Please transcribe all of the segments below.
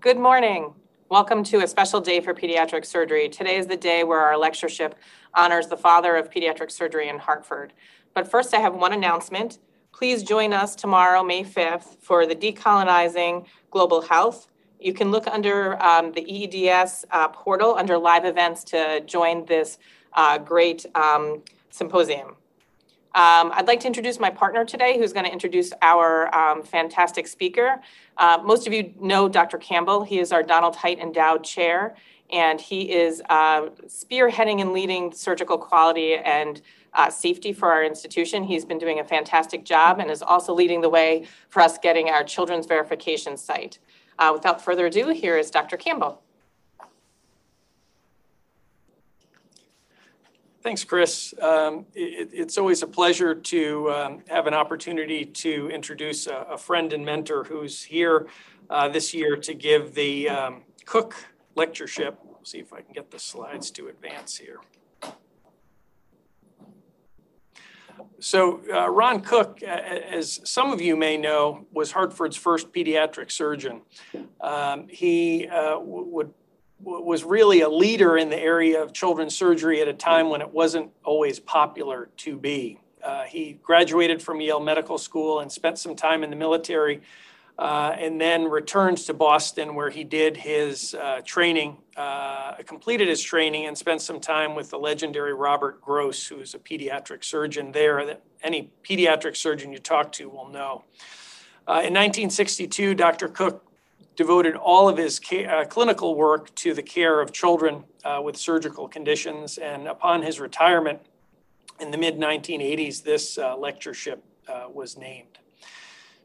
Good morning. Welcome to a special day for pediatric surgery. Today is the day where our lectureship honors the father of pediatric surgery in Hartford. But first, I have one announcement. Please join us tomorrow, May 5th, for the Decolonizing Global Health. You can look under um, the EEDS uh, portal under live events to join this uh, great um, symposium. Um, I'd like to introduce my partner today, who's going to introduce our um, fantastic speaker. Uh, most of you know Dr. Campbell. He is our Donald Hite Endowed Chair, and he is uh, spearheading and leading surgical quality and uh, safety for our institution. He's been doing a fantastic job and is also leading the way for us getting our children's verification site. Uh, without further ado, here is Dr. Campbell. Thanks, Chris. Um, it, it's always a pleasure to um, have an opportunity to introduce a, a friend and mentor who's here uh, this year to give the um, Cook Lectureship. We'll see if I can get the slides to advance here. So uh, Ron Cook, as some of you may know, was Hartford's first pediatric surgeon. Um, he uh, would was really a leader in the area of children's surgery at a time when it wasn't always popular to be. Uh, he graduated from Yale Medical School and spent some time in the military, uh, and then returned to Boston where he did his uh, training, uh, completed his training, and spent some time with the legendary Robert Gross, who's a pediatric surgeon there that any pediatric surgeon you talk to will know. Uh, in 1962, Dr. Cook devoted all of his uh, clinical work to the care of children uh, with surgical conditions. And upon his retirement in the mid 1980s, this uh, lectureship uh, was named.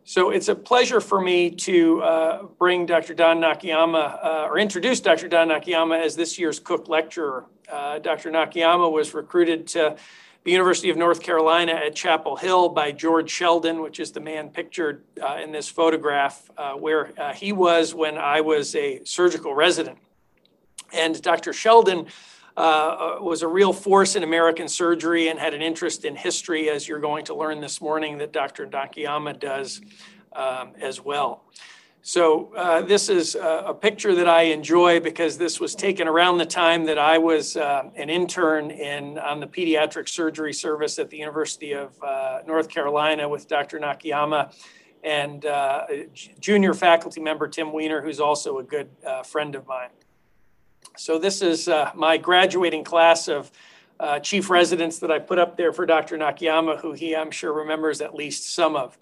So it's a pleasure for me to uh, bring Dr. Don Nakayama, uh, or introduce Dr. Don Nakayama as this year's Cook Lecturer. Dr. Nakayama was recruited to the University of North Carolina at Chapel Hill by George Sheldon, which is the man pictured uh, in this photograph, uh, where uh, he was when I was a surgical resident. And Dr. Sheldon uh, uh, was a real force in American surgery and had an interest in history, as you're going to learn this morning that Dr. Nakayama does um, as well. So uh, this is a, a, picture that I enjoy because this was taken around the time that I was uh, an intern in on the pediatric surgery service at the University of uh, North Carolina with Dr. Nakayama and uh, junior faculty member Tim Weiner, who's also a good uh, friend of mine. So this is uh, my graduating class of chief residents that I put up there for Dr. Nakayama, who he, I'm sure, remembers at least some of.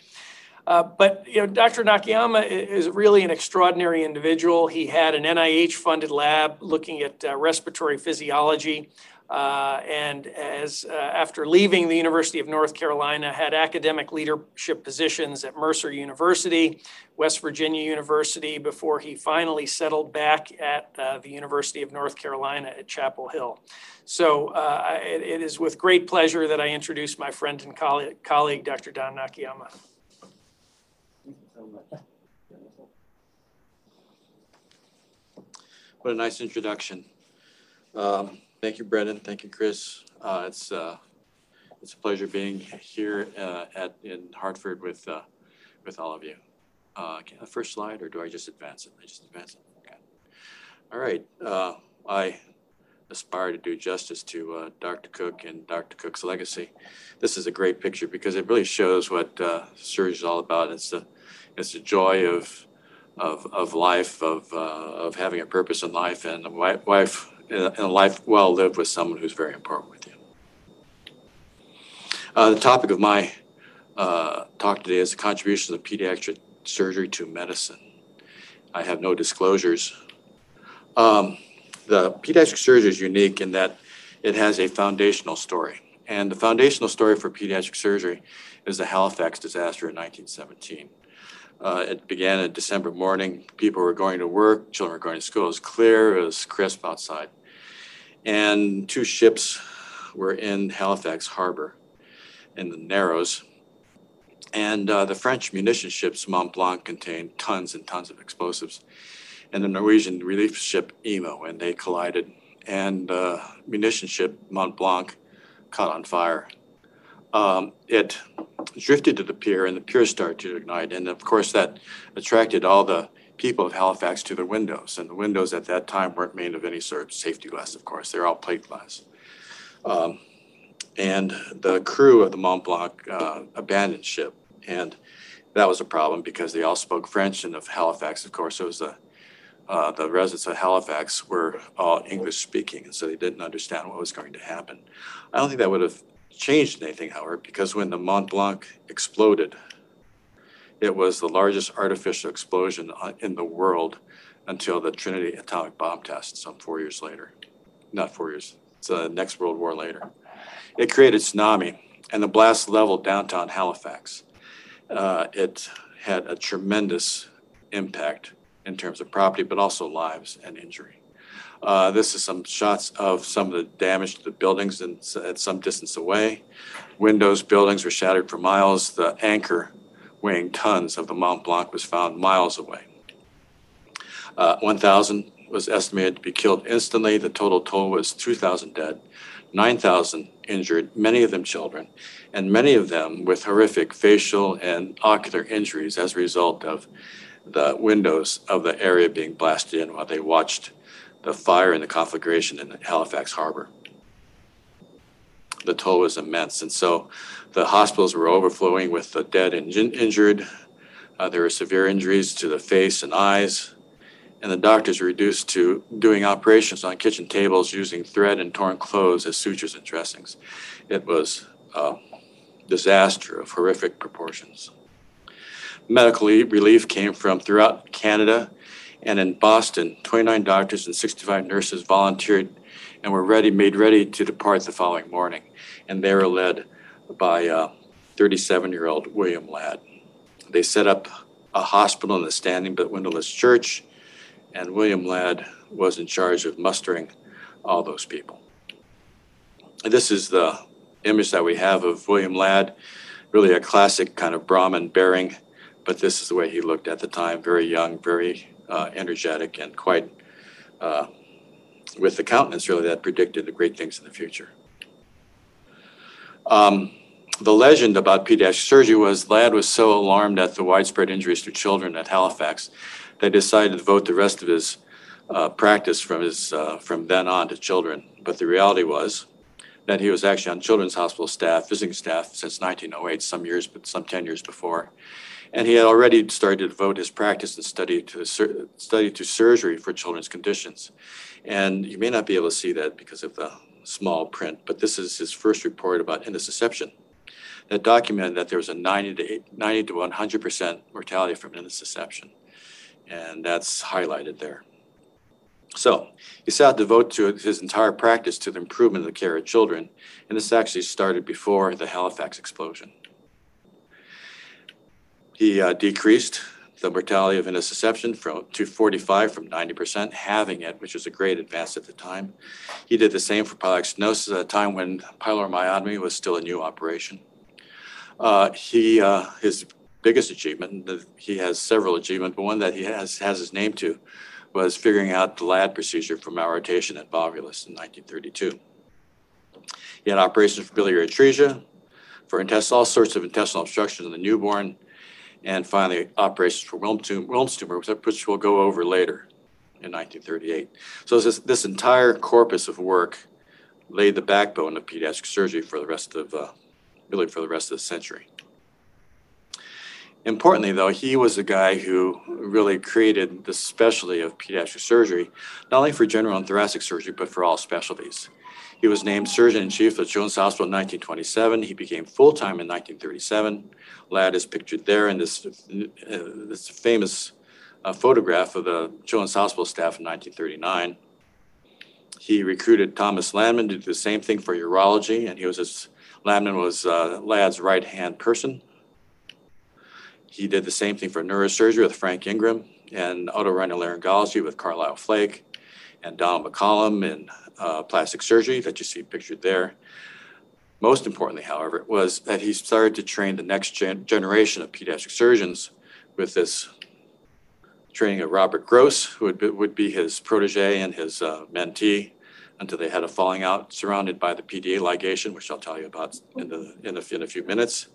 Uh, but you know, Dr. Nakayama is really an extraordinary individual. He had an NIH-funded lab looking at uh, respiratory physiology, uh, and as uh, after leaving the University of North Carolina, had academic leadership positions at Mercer University, West Virginia University, before he finally settled back at uh, the University of North Carolina at Chapel Hill. So it, it is with great pleasure that I introduce my friend and colleague, colleague Dr. Don Nakayama. What a nice introduction. Um, thank you, Brendan. Thank you, Chris. Uh, it's uh, it's a pleasure being here uh, at in Hartford with uh, with all of you. Uh, can the first slide, or do I just advance it? I just advance it. Okay. All right. Uh, I aspire to do justice to uh, Dr. Cook and Dr. Cook's legacy. This is a great picture because it really shows what uh, surgery is all about. It's the it's the joy of of, of life, of, uh, of having a purpose in life, and a wife and a life well lived with someone who's very important with you. Uh, the topic of my uh, talk today is the contributions of pediatric surgery to medicine. I have no disclosures. Um, the pediatric surgery is unique in that it has a foundational story. And the foundational story for pediatric surgery is the Halifax disaster in 1917. Uh, it began a December morning. People were going to work, children were going to school. It was clear, it was crisp outside. And two ships were in Halifax Harbor in the Narrows. And uh, the French munition ships Mont Blanc contained tons and tons of explosives. And the Norwegian relief ship Imo, and they collided. And uh, munition ship Mont Blanc caught on fire. Um, it drifted to the pier and the pier started to ignite. And of course, that attracted all the people of Halifax to the windows. And the windows at that time weren't made of any sort of safety glass, of course. They're all plate glass. Um, and the crew of the Mont Blanc uh, abandoned ship. And that was a problem because they all spoke French. And of Halifax, of course, it was the uh, the residents of Halifax were all English speaking, and so they didn't understand what was going to happen. I don't think that would have changed anything, however, because when the Mont Blanc exploded, it was the largest artificial explosion uh, in the world until the Trinity atomic bomb test some four years later. Not four years, it's the next World War later. It created tsunami, and the blast leveled downtown Halifax. Uh, it had a tremendous impact in terms of property, but also lives and injury. Uh, this is some shots of some of the damage to the buildings and at some distance away. Windows, buildings were shattered for miles. The anchor weighing tons of the Mont Blanc was found miles away. Uh, 1,000 was estimated to be killed instantly. The total toll was 2,000 dead, 9,000 injured, many of them children, and many of them with horrific facial and ocular injuries as a result of the windows of the area being blasted in while they watched the fire and the conflagration in Halifax Harbor. The toll was immense, and so the hospitals were overflowing with the dead and in- injured. Uh, there were severe injuries to the face and eyes, and the doctors were reduced to doing operations on kitchen tables using thread and torn clothes as sutures and dressings. It was a disaster of horrific proportions medical relief came from throughout Canada. And in Boston, 29 doctors and 65 nurses volunteered and were ready, made ready to depart the following morning. And they were led by 37 year old William Ladd. They set up a hospital in the standing but windowless church, and William Ladd was in charge of mustering all those people. This is the image that we have of William Ladd, really a classic kind of Brahmin bearing but this is the way he looked at the time very young, very uh, energetic, and quite uh, with the countenance really that predicted the great things in the future. Um, the legend about pediatric surgery was Ladd was so alarmed at the widespread injuries to children at Halifax that he decided to devote the rest of his uh, practice from his uh, from then on to children. But the reality was that he was actually on children's hospital staff, visiting staff since 1908, some years, but some 10 years before. And he had already started to devote his practice and study to sur- study to surgery for children's conditions. And you may not be able to see that because of the small print, but this is his first report about intussusception that documented that there was a 90 to 8, 90 to 100 percent mortality from intussusception, and that's highlighted there. So he out to devote to his entire practice to the improvement of the care of children, and this actually started before the Halifax explosion. He uh, decreased the mortality of intussusception from to 45 from 90%, having it, which was a great advance at the time. He did the same for pyloric stenosis at a time when pyloromyotomy was still a new operation. Uh, he uh, his biggest achievement, he has several achievements, but one that he has has his name to, was figuring out the Ladd procedure for malrotation at volvulus in 1932. He had operations for biliary atresia, for all sorts of intestinal obstructions in the newborn, and finally operations for Wilms tumor, which we'll go over later in 1938. So this, this entire corpus of work laid the backbone of pediatric surgery for the rest of, uh, really for the rest of the century. Importantly, though, he was the guy who really created the specialty of pediatric surgery, not only for general and thoracic surgery, but for all specialties. He was named surgeon in chief of Children's Hospital in 1927. He became full time in 1937. Ladd is pictured there in this, uh, this famous uh, photograph of the Children's Hospital staff in 1939. He recruited Thomas Landman to do the same thing for urology, and he was his, Landman was uh, Ladd's right hand person. He did the same thing for neurosurgery with Frank Ingraham and otorhinolaryngology with Carlyle Flake and Donald MacCollum in uh, plastic surgery that you see pictured there. Most importantly, however, was that he started to train the next gen- generation of pediatric surgeons with this training of Robert Gross, who would be, would be his protege and his uh, mentee until they had a falling out surrounded by the PDA ligation, which I'll tell you about in, the, in, a, in a few minutes.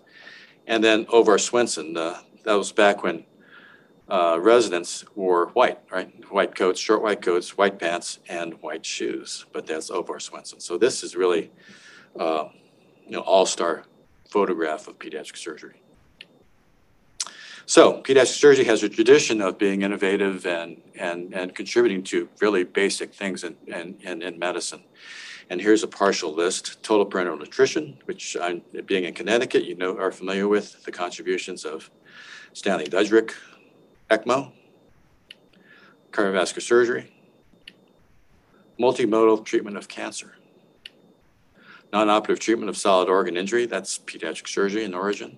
And then Orvar Swenson, uh, that was back when uh, residents wore white, right? White coats, short white coats, white pants, and white shoes. But that's Orvar Swenson. So this is really, uh, you know, all-star photograph of pediatric surgery. So pediatric surgery has a tradition of being innovative and, and, and contributing to really basic things in, in, in, in medicine. And here's a partial list. Total parenteral nutrition, which I'm, being in Connecticut, you know, are familiar with the contributions of Stanley Dudrick, ECMO, cardiovascular surgery, multimodal treatment of cancer, non-operative treatment of solid organ injury, that's pediatric surgery in origin,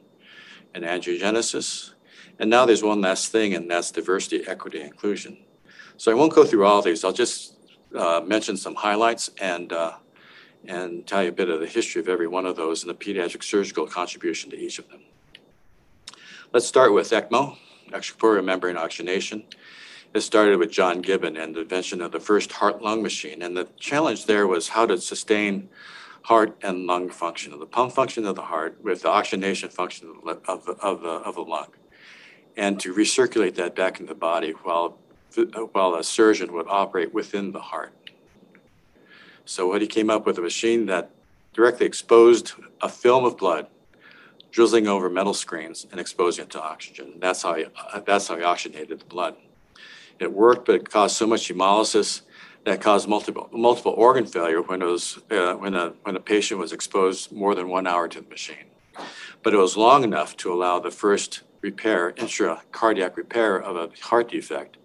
and angiogenesis. And now there's one last thing, and that's diversity, equity, inclusion. So I won't go through all these. I'll just uh, mention some highlights and uh, and tell you a bit of the history of every one of those and the pediatric surgical contribution to each of them. Let's start with ECMO, extracorporeal membrane oxygenation. It started with John Gibbon and the invention of the first heart-lung machine. And the challenge there was how to sustain heart and lung function, the pump function of the heart with the oxygenation function of the, of the, of the, of the lung, and to recirculate that back into the body while, while a surgeon would operate within the heart. So what he came up with a machine that directly exposed a film of blood drizzling over metal screens and exposing it to oxygen. That's how he, that's how he oxygenated the blood. It worked, but it caused so much hemolysis that caused multiple multiple organ failure when it was uh, when a when a patient was exposed more than one hour to the machine. But it was long enough to allow the first repair, intracardiac repair of a heart defect,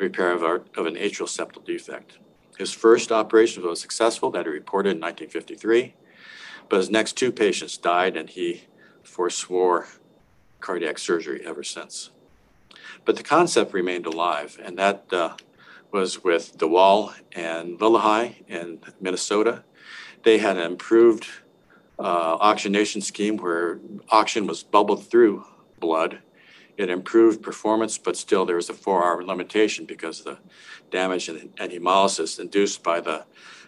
repair of, a, of an atrial septal defect. His first operation was successful that he reported in 1953, but his next two patients died and he forswore cardiac surgery ever since. But the concept remained alive, and that uh, was with DeWall and Lillehei in Minnesota. They had an improved uh, oxygenation scheme where oxygen was bubbled through blood. It improved performance, but still there was a four-hour limitation because the damage and, and hemolysis induced by the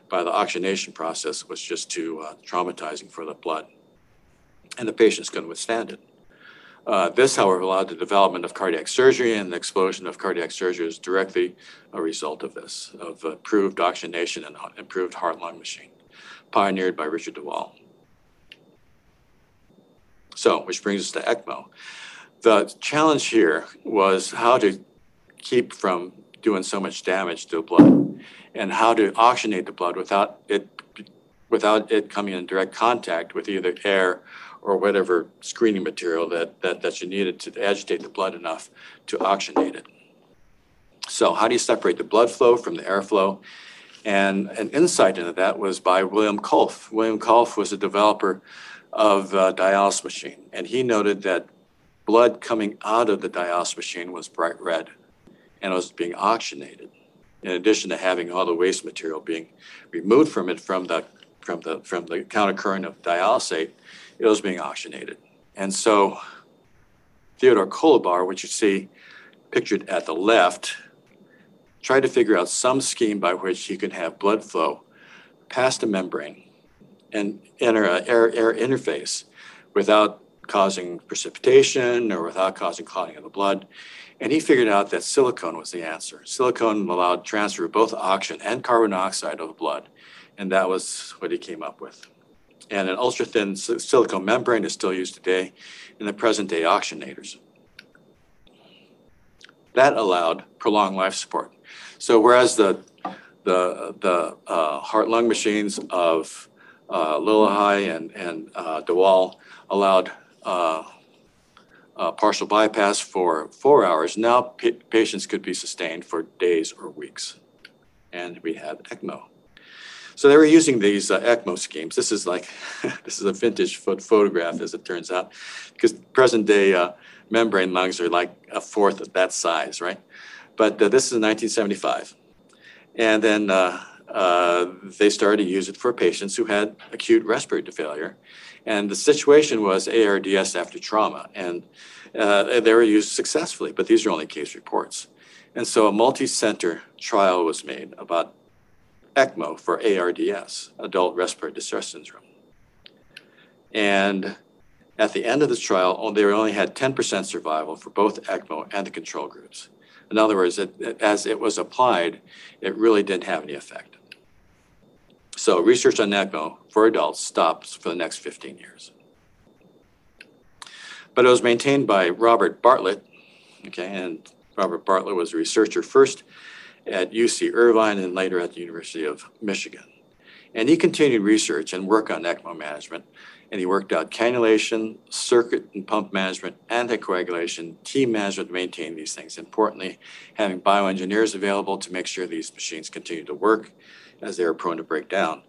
by the oxygenation process was just too uh, traumatizing for the blood, and the patients couldn't withstand it. Uh, this, however, allowed the development of cardiac surgery, and the explosion of cardiac surgery is directly a result of this, of improved oxygenation and improved heart-lung machine, pioneered by Richard DeWall. So, which brings us to ECMO. The challenge here was how to keep from doing so much damage to the blood and how to oxygenate the blood without it without it coming in direct contact with either air or whatever screening material that, that, that you needed to agitate the blood enough to oxygenate it. So how do you separate the blood flow from the airflow? And an insight into that was by William Kolff. William Kolff was a developer of a dialysis machine, and he noted that blood coming out of the dialysis machine was bright red and it was being oxygenated. In addition to having all the waste material being removed from it from the from the from the countercurrent of dialysate, it was being oxygenated. And so Theodore Kolobow, which you see pictured at the left, tried to figure out some scheme by which he could have blood flow past a membrane and enter an air, air interface without causing precipitation or without causing clotting of the blood. And he figured out that silicone was the answer. Silicone allowed transfer of both oxygen and carbon dioxide of the blood. And that was what he came up with. And an ultra thin silicone membrane is still used today in the present day oxygenators. That allowed prolonged life support. So whereas the the the uh, heart lung machines of uh, Lillehei and and uh, DeWall allowed uh, uh, partial bypass for four hours. Now pa- patients could be sustained for days or weeks, and we have ECMO. So they were using these uh, ECMO schemes. This is like this is a vintage photograph, as it turns out, because present day uh, membrane lungs are like a fourth of that size, right? But uh, this is 1975, and then uh, they started to use it for patients who had acute respiratory failure, and the situation was ARDS after trauma, and uh, they were used successfully. But these are only case reports, and so a multi-center trial was made about ECMO for ARDS, adult respiratory distress syndrome. And At the end of this trial, they only had 10% survival for both ECMO and the control groups. In other words, it- as it was applied, it really didn't have any effect. So research on ECMO for adults stops for the next 15 years. But it was maintained by Robert Bartlett, okay, and Robert Bartlett was a researcher first at UC Irvine and later at the University of Michigan. And he continued research and work on ECMO management, and he worked out cannulation, circuit and pump management, anticoagulation, team management to maintain these things. Importantly, having bioengineers available to make sure these machines continue to work as they are prone to break down.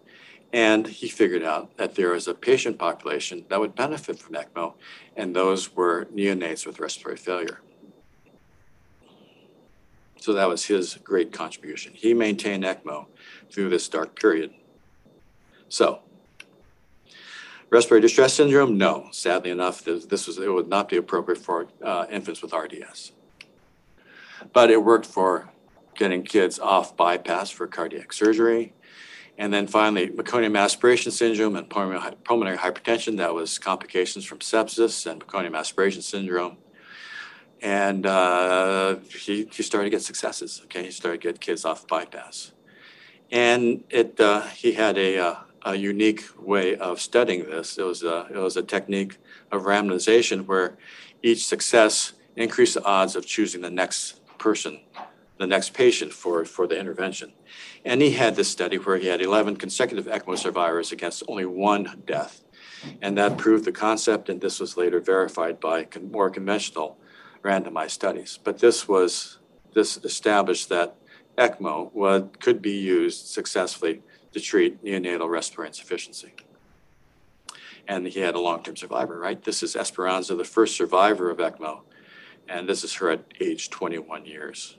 And he figured out that there is a patient population that would benefit from ECMO, and those were neonates with respiratory failure. So that was his great contribution. He maintained ECMO through this dark period. So, respiratory distress syndrome, no. Sadly enough, this this was, it would not be appropriate for uh, infants with RDS. But it worked for getting kids off bypass for cardiac surgery. And then finally, meconium aspiration syndrome and pulmonary hypertension, that was complications from sepsis and meconium aspiration syndrome. And uh, he, he started to get successes, okay? He started to get kids off bypass. And it, uh, he had a, uh, a unique way of studying this. It was a, it was a technique of randomization where each success increased the odds of choosing the next person, the next patient for, for the intervention. And he had this study where he had 11 consecutive ECMO survivors against only one death. And that proved the concept, and this was later verified by con- more conventional randomized studies. But this was, this established that ECMO could be used successfully to treat neonatal respiratory insufficiency. And he had a long-term survivor, right? This is Esperanza, the first survivor of ECMO, and this is her at age 21 years.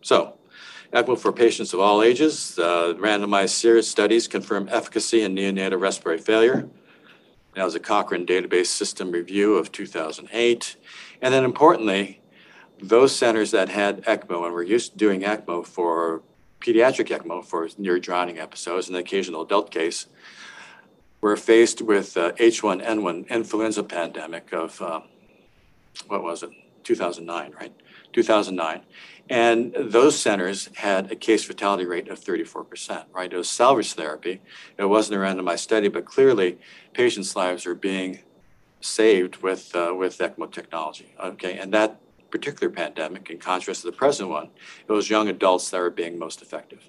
So, ECMO for patients of all ages, uh, randomized series studies confirm efficacy in neonatal respiratory failure. That was a Cochrane database system review of 2008. And then importantly, those centers that had ECMO and were used to doing ECMO for pediatric ECMO for near drowning episodes and the occasional adult case were faced with uh, H1N1 influenza pandemic of, uh, what was it, 2009, right? 2009. And those centers had a case fatality rate of 34%, right? It was salvage therapy. It wasn't a randomized study, but clearly patients' lives are being saved with, uh, with ECMO technology, okay? And that particular pandemic, in contrast to the present one, it was young adults that were being most effective.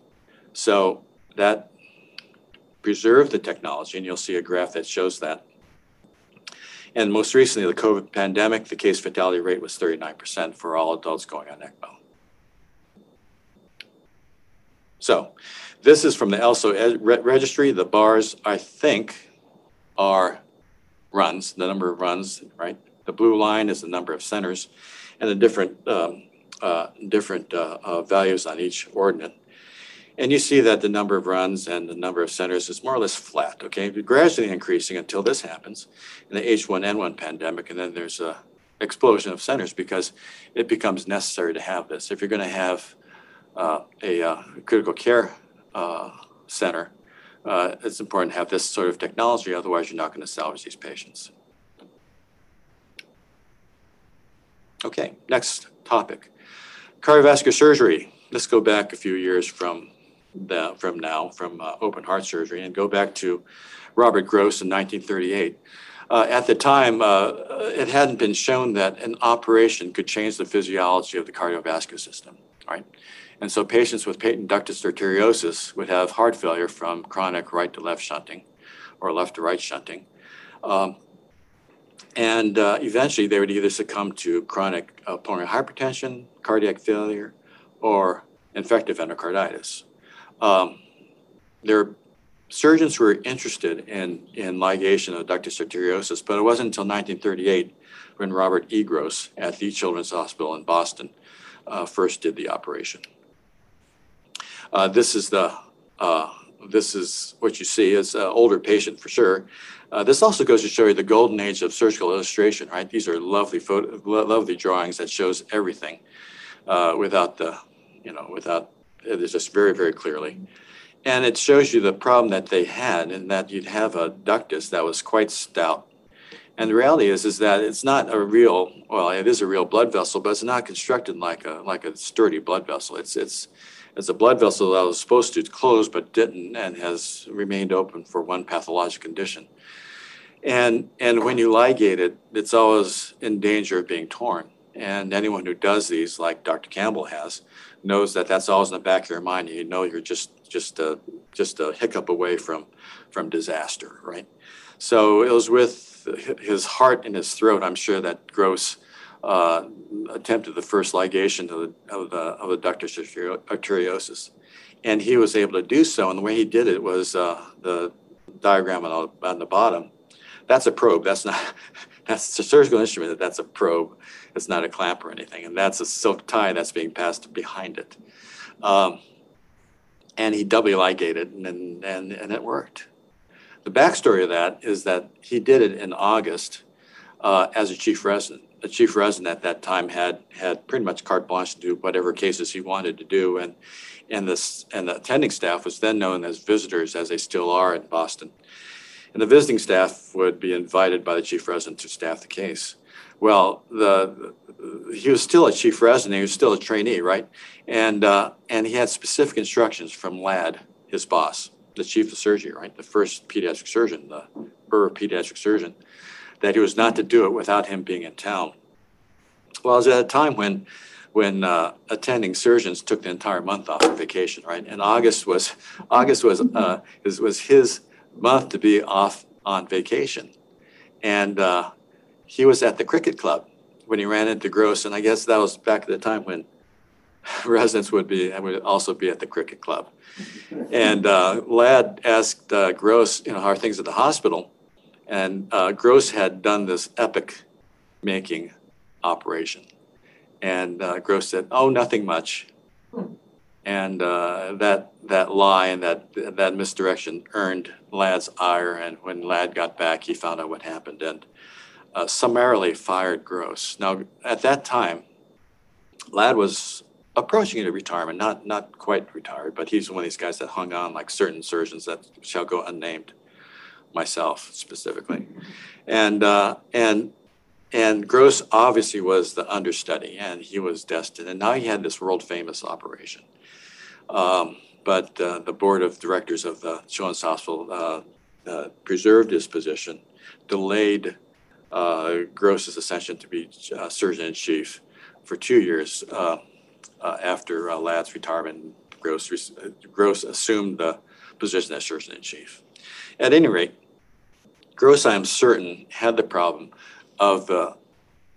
So that preserved the technology, and you'll see a graph that shows that. And most recently, the COVID pandemic, the case fatality rate was 39% for all adults going on ECMO. So this is from the ELSO ed- re- registry. The bars, I think, are runs, the number of runs, right? The blue line is the number of centers and the different, um, uh, different uh, uh, values on each ordinate. And you see that the number of runs and the number of centers is more or less flat, okay? Gradually increasing until this happens in the H1N1 pandemic. And then there's a explosion of centers because it becomes necessary to have this. If you're going to have uh, a uh, critical care uh, center, uh, it's important to have this sort of technology. Otherwise, you're not going to salvage these patients. Okay, next topic. Cardiovascular surgery. Let's go back a few years from the, from now, from uh, open heart surgery, and go back to Robert Gross in 1938. Uh, at the time, uh, it hadn't been shown that an operation could change the physiology of the cardiovascular system, right? And so patients with patent ductus arteriosus would have heart failure from chronic right to left shunting or left to right shunting. Um, and uh, eventually they would either succumb to chronic uh, pulmonary hypertension, cardiac failure, or infective endocarditis. Um, there are surgeons who were interested in, in ligation of ductus arteriosus, but it wasn't until 1938 when Robert E. Gross at the Children's Hospital in Boston uh, first did the operation. Uh, this is the uh, this is what you see is an older patient for sure. Uh, this also goes to show you the golden age of surgical illustration, right? These are lovely photo, lo- lovely drawings that shows everything uh, without the, you know, without Uh, it's just very very clearly. And it shows you the problem that they had in that you'd have a ductus that was quite stout. And the reality is, is that it's not a real, well, it is a real blood vessel, but it's not constructed like a, like a sturdy blood vessel. It's, it's, it's a blood vessel that was supposed to close but didn't and has remained open for one pathologic condition. And, and when you ligate it, it's always in danger of being torn. And anyone who does these, like Dr. Campbell has, knows that that's always in the back of your mind. You know you're just just a just a hiccup away from from disaster, right? So it was with his heart in his throat. I'm sure that Gross uh, attempted the first ligation of the of the of the ductus arteriosus, and he was able to do so. And the way he did it was uh, the diagram on on the bottom. That's a probe. That's not. That's a surgical instrument. That's a probe. It's not a clamp or anything. And that's a silk tie that's being passed behind it. Um, and he doubly ligated, and, and, and it worked. The backstory of that is that he did it in August uh, as a chief resident. The chief resident at that time had had pretty much carte blanche to do whatever cases he wanted to do, and and this and the attending staff was then known as visitors, as they still are in Boston. And the visiting staff would be invited by the chief resident to staff the case. Well, the, he was still a chief resident, he was still a trainee, right? And, uh, and he had specific instructions from Ladd, his boss, the chief of surgery, right? The first pediatric surgeon, the Burr pediatric surgeon, that he was not to do it without him being in town. Well, it was at a time when when uh, attending surgeons took the entire month off of vacation, right? And August was August was uh, was, was his month to be off on vacation, and uh, he was at the cricket club when he ran into Gross, and I guess that was back at the time when residents would be and would also be at the cricket club. And uh, Ladd asked uh, Gross, you know, how are things at the hospital? And uh, Gross had done this epic making operation. And uh, Gross said, oh, nothing much. And uh, that, that lie and that, that misdirection earned Ladd's ire. And when Ladd got back, he found out what happened. And uh, summarily fired Gross. Now, at that time, Ladd was approaching into retirement, not not quite retired, but he's one of these guys that hung on like certain surgeons that shall go unnamed, myself specifically, and uh, and and Gross obviously was the understudy, and he was destined, and now he had this world famous operation. Um, but uh, the board of directors of the Children's Hospital uh, uh preserved his position, delayed Gross's ascension to be uh, surgeon in chief for two years uh, uh, after uh, Ladd's retirement. Gross, uh, Gross assumed the position as surgeon in chief. At any rate, Gross, I am certain, had the problem of the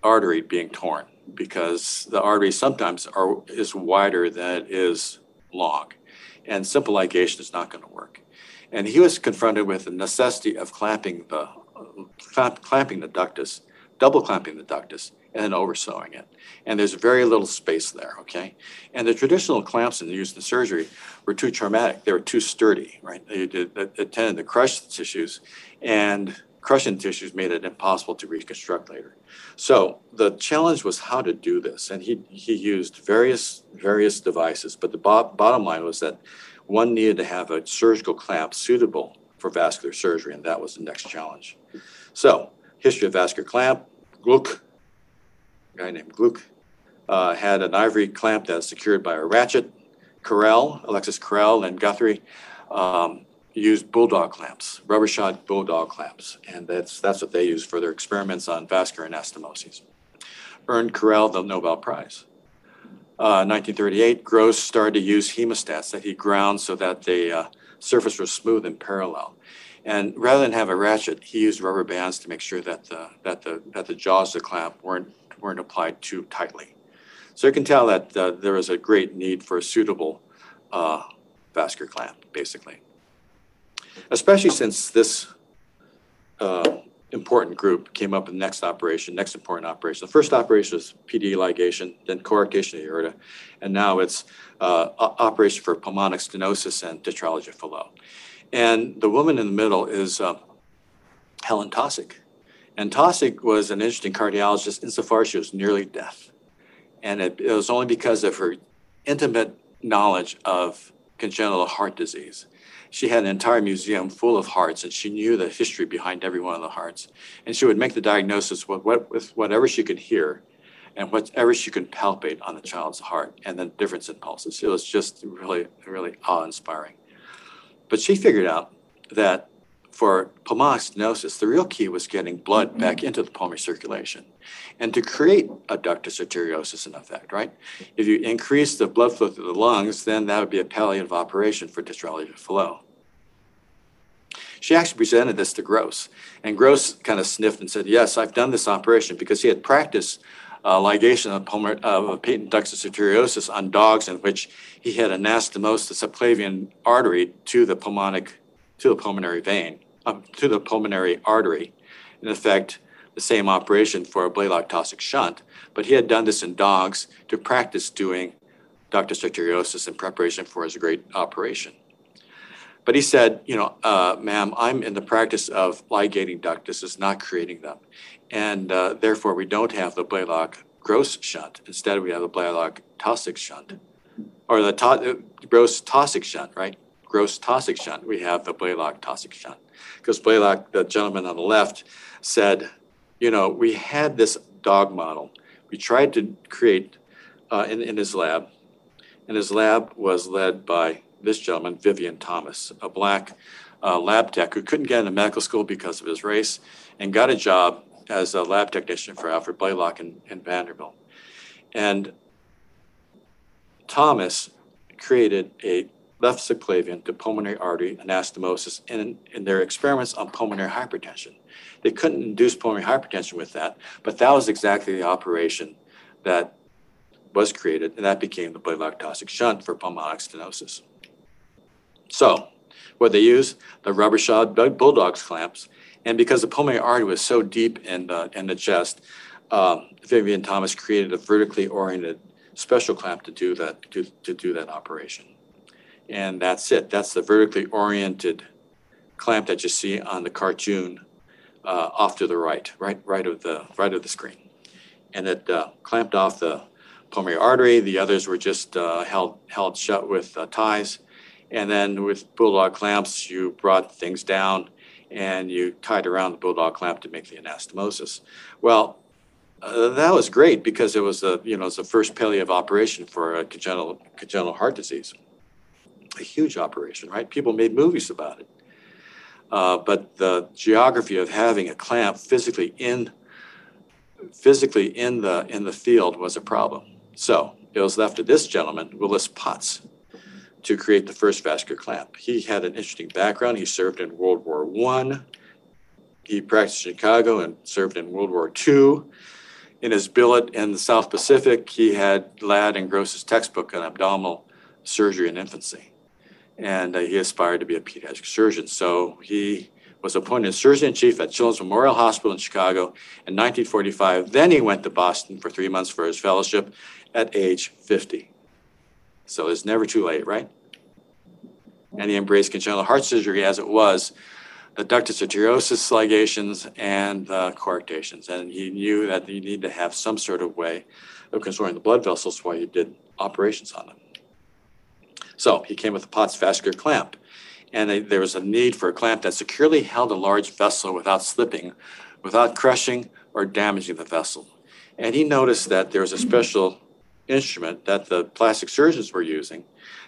artery being torn because the artery sometimes are, is wider than it is long, and simple ligation is not going to work. And he was confronted with the necessity of clamping the clamping the ductus, double clamping the ductus, and then oversewing it. And there's very little space there, okay? And the traditional clamps in used in surgery were too traumatic. They were too sturdy, right? They, did, they tended to crush the tissues, and crushing tissues made it impossible to reconstruct later. So the challenge was how to do this, and he he used various various devices. But the bo- bottom line was that one needed to have a surgical clamp suitable for vascular surgery, and that was the next challenge. So, history of vascular clamp, Gluck, a guy named Gluck, uh, had an ivory clamp that's secured by a ratchet. Carrel, Alexis Carrel and Guthrie um, used bulldog clamps, rubber shod bulldog clamps, and that's, that's what they used for their experiments on vascular anastomoses. Earned Carrel the Nobel Prize. Uh, 1938, Gross started to use hemostats that he ground so that they uh, surface was smooth and parallel. And rather than have a ratchet, he used rubber bands to make sure that the, that the, that the jaws of the clamp weren't, weren't applied too tightly. So you can tell that uh, there was a great need for a suitable uh, vascular clamp, basically. Especially since this uh, important group came up in the next operation, next important operation. The first operation was PDA ligation, then coarctation of the aorta, and now it's uh, operation for pulmonic stenosis and tetralogy of Fallot. And the woman in the middle is uh, Helen Taussig. And Taussig was an interesting cardiologist insofar as she was nearly deaf. And it, it was only because of her intimate knowledge of congenital heart disease she had an entire museum full of hearts and she knew the history behind every one of the hearts. And she would make the diagnosis with, with whatever she could hear and whatever she could palpate on the child's heart and the difference in pulses. It was just really, really awe inspiring. But she figured out that for pulmonic stenosis, the real key was getting blood back into the pulmonary circulation and to create a ductus arteriosus in effect, right? If you increase the blood flow through the lungs, then that would be a palliative operation for distal flow. She actually presented this to Gross, and Gross kind of sniffed and said, Yes, I've done this operation because he had practiced uh, ligation of, pulmonary, uh, patent ductus arteriosus on dogs in which he had anastomosed the subclavian artery to the pulmonic to the pulmonary vein, um, to the pulmonary artery. In effect, the same operation for a Blalock Taussig shunt, but he had done this in dogs to practice doing ductus arteriosus in preparation for his great operation. But he said, you know, uh, ma'am, I'm in the practice of ligating ductuses, not creating them. And uh, therefore, we don't have the Blalock Gross shunt. Instead, we have the Blalock Taussig shunt, or the ta- Gross Taussig shunt, right? Gross Taussig shunt. We have the Blalock Taussig shunt. Because Blalock, the gentleman on the left, said, you know, we had this dog model. We tried to create uh, in, in his lab, and his lab was led by this gentleman, Vivian Thomas, a black uh, lab tech who couldn't get into medical school because of his race and got a job as a lab technician for Alfred Blalock in, in Vanderbilt. And Thomas created a left subclavian to pulmonary artery anastomosis in, in their experiments on pulmonary hypertension. They couldn't induce pulmonary hypertension with that, but that was exactly the operation that was created, and that became the Blalock Taussig shunt for pulmonic stenosis. So, what they use the rubber shod bulldogs clamps, and because the pulmonary artery was so deep in the in the chest, um, Vivian Thomas created a vertically oriented special clamp to do that to, to do that operation, and that's it. That's the vertically oriented clamp that you see on the cartoon uh, off to the right, right, right of the right of the screen, and it uh, clamped off the pulmonary artery. The others were just uh, held held shut with uh, ties and then with bulldog clamps, you brought things down and you tied around the bulldog clamp to make the anastomosis. Well, uh, that was great because it was a you know it's the first palliative operation for congenital congenital heart disease. A huge operation, right? People made movies about it. Uh, but the geography of having a clamp physically in physically in the in the field was a problem. So it was left to this gentleman, Willis Potts, to create the first vascular clamp. He had an interesting background. He served in World War One. He practiced in Chicago and served in World War II. In his billet in the South Pacific, he had Ladd and Gross's textbook on abdominal surgery in infancy. And uh, he aspired to be a pediatric surgeon. So he was appointed surgeon in chief at Children's Memorial Hospital in Chicago in 1945. Then he went to Boston for three months for his fellowship at age 50. So it's never too late, right? And he embraced congenital heart surgery as it was, the ductus arteriosus ligations and the coarctations. And he knew that you need to have some sort of way of controlling the blood vessels while you did operations on them. So he came with a Potts vascular clamp. And they, there was a need for a clamp that securely held a large vessel without slipping, without crushing or damaging the vessel. And he noticed that there was a special instrument that the plastic surgeons were using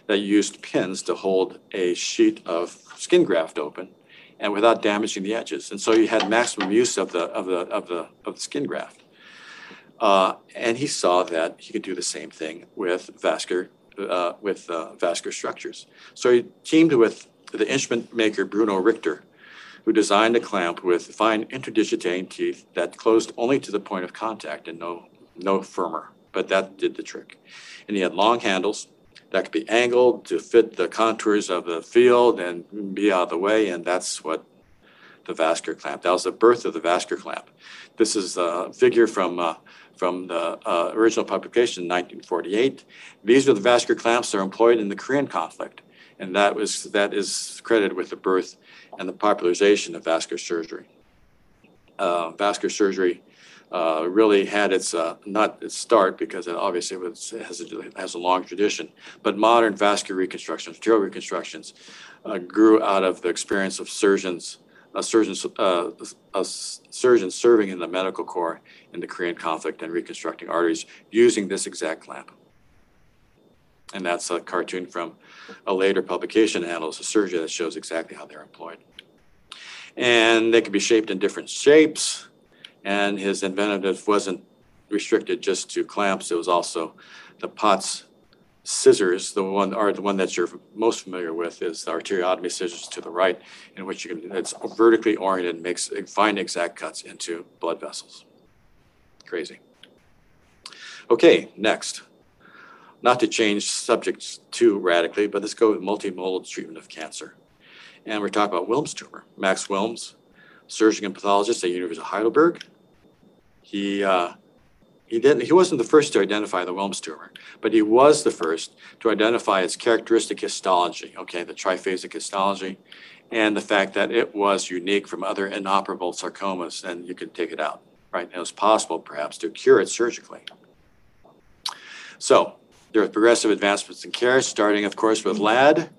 that used pins to hold a sheet of skin graft open and without damaging the edges. And so you had maximum use of the, of the, of the, of the skin graft. Uh, and he saw that he could do the same thing with vascular, uh, with uh, vascular structures. So he teamed with the instrument maker Bruno Richter, who designed a clamp with fine interdigitating teeth that closed only to the point of contact and no, no firmer but that did the trick. And he had long handles that could be angled to fit the contours of the field and be out of the way, and that's what the vascular clamp. That was the birth of the vascular clamp. This is a figure from uh, from the uh, original publication in 1948. These are the vascular clamps that are employed in the Korean conflict, and that was that is credited with the birth and the popularization of vascular surgery. Uh, vascular surgery uh, really had its, uh, not its start because it obviously was, has a, has a long tradition, but modern vascular reconstructions, material reconstructions uh, grew out of the experience of surgeons, uh, surgeon, uh, uh, surgeons serving in the medical corps in the Korean conflict and reconstructing arteries using this exact clamp. And that's a cartoon from a later publication in Annals of Surgery that shows exactly how they're employed. And they can be shaped in different shapes. And his inventiveness wasn't restricted just to clamps. It was also the Potts scissors. The one, or the one that you're most familiar with is the arteriotomy scissors to the right, in which you can, it's vertically oriented, makes fine exact cuts into blood vessels. Crazy. Okay, next. Not to change subjects too radically, but let's go with multimodal treatment of cancer. And we're talking about Wilms tumor. Max Wilms, surgeon and pathologist at University of Heidelberg. He, uh, he didn't, he wasn't the first to identify the Wilms tumor, but he was the first to identify its characteristic histology, okay, the triphasic histology, and the fact that it was unique from other inoperable sarcomas and you could take it out, right? And it was possible perhaps to cure it surgically. So there are progressive advancements in care, starting, of course, with Ladd,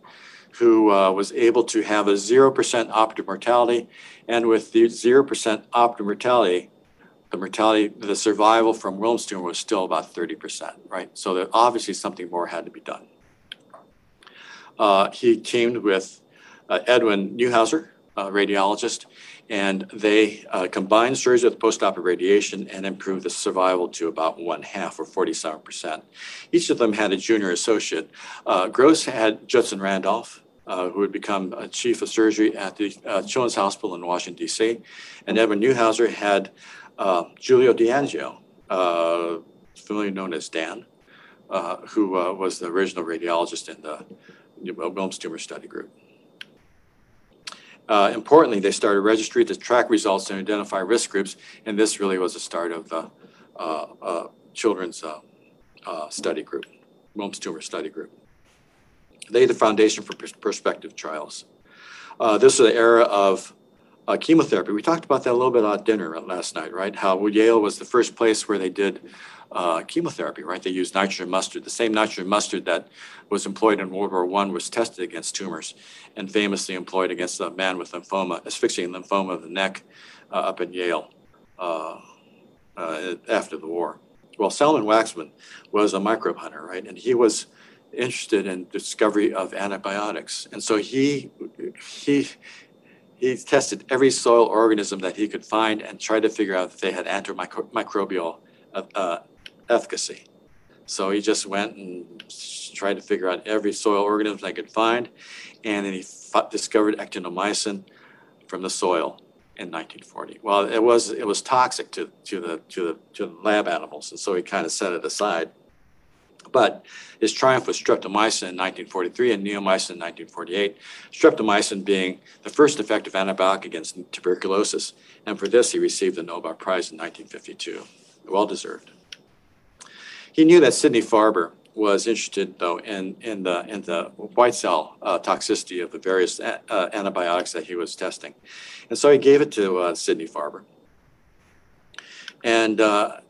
who uh, was able to have a 0% operative mortality. And with the 0% operative mortality, the mortality, the survival from Wilms tumor was still about 30%, right? So that obviously something more had to be done. Uh, he teamed with uh, Edwin Neuhauser, a radiologist, and they uh, combined surgery with postoperative radiation and improved the survival to about one half or 47%. Each of them had a junior associate. Uh, Gross had Judson Randolph, uh, who had become a chief of surgery at the uh, Children's Hospital in Washington, D.C. And Edwin Neuhauser had uh, Giulio D'Angio, uh, familiarly known as Dan, uh, who uh, was the original radiologist in the Wilms tumor study group. Uh, importantly, they started a registry to track results and identify risk groups, and this really was the start of the uh, children's study group, Wilms tumor study group. They laid the foundation for prospective trials. This is the era of uh, chemotherapy. We talked about that a little bit at dinner last night, right? How Yale was the first place where they did uh, chemotherapy, right? They used nitrogen mustard. The same nitrogen mustard that was employed in World War I was tested against tumors and famously employed against a man with lymphoma, asphyxiating lymphoma of the neck uh, up in Yale uh, uh, after the war. Well, Selman Waksman was a microbe hunter, right? And he was interested in discovery of antibiotics. And so he, he, he tested every soil organism that he could find and tried to figure out if they had antimicrobial uh, efficacy. So he just went and tried to figure out every soil organism they could find, and then he f- discovered actinomycin from the soil in 1940. Well, it was it was toxic to to the to the to the lab animals, and so he kind of set it aside. But his triumph was streptomycin in 1943 and neomycin in 1948. Streptomycin being the first effective antibiotic against tuberculosis, and for this he received the Nobel Prize in 1952. Well deserved. He knew that Sidney Farber was interested, though, in, in, the, in the white cell uh, toxicity of the various a- uh, antibiotics that he was testing. And so he gave it to uh, Sidney Farber. And uh,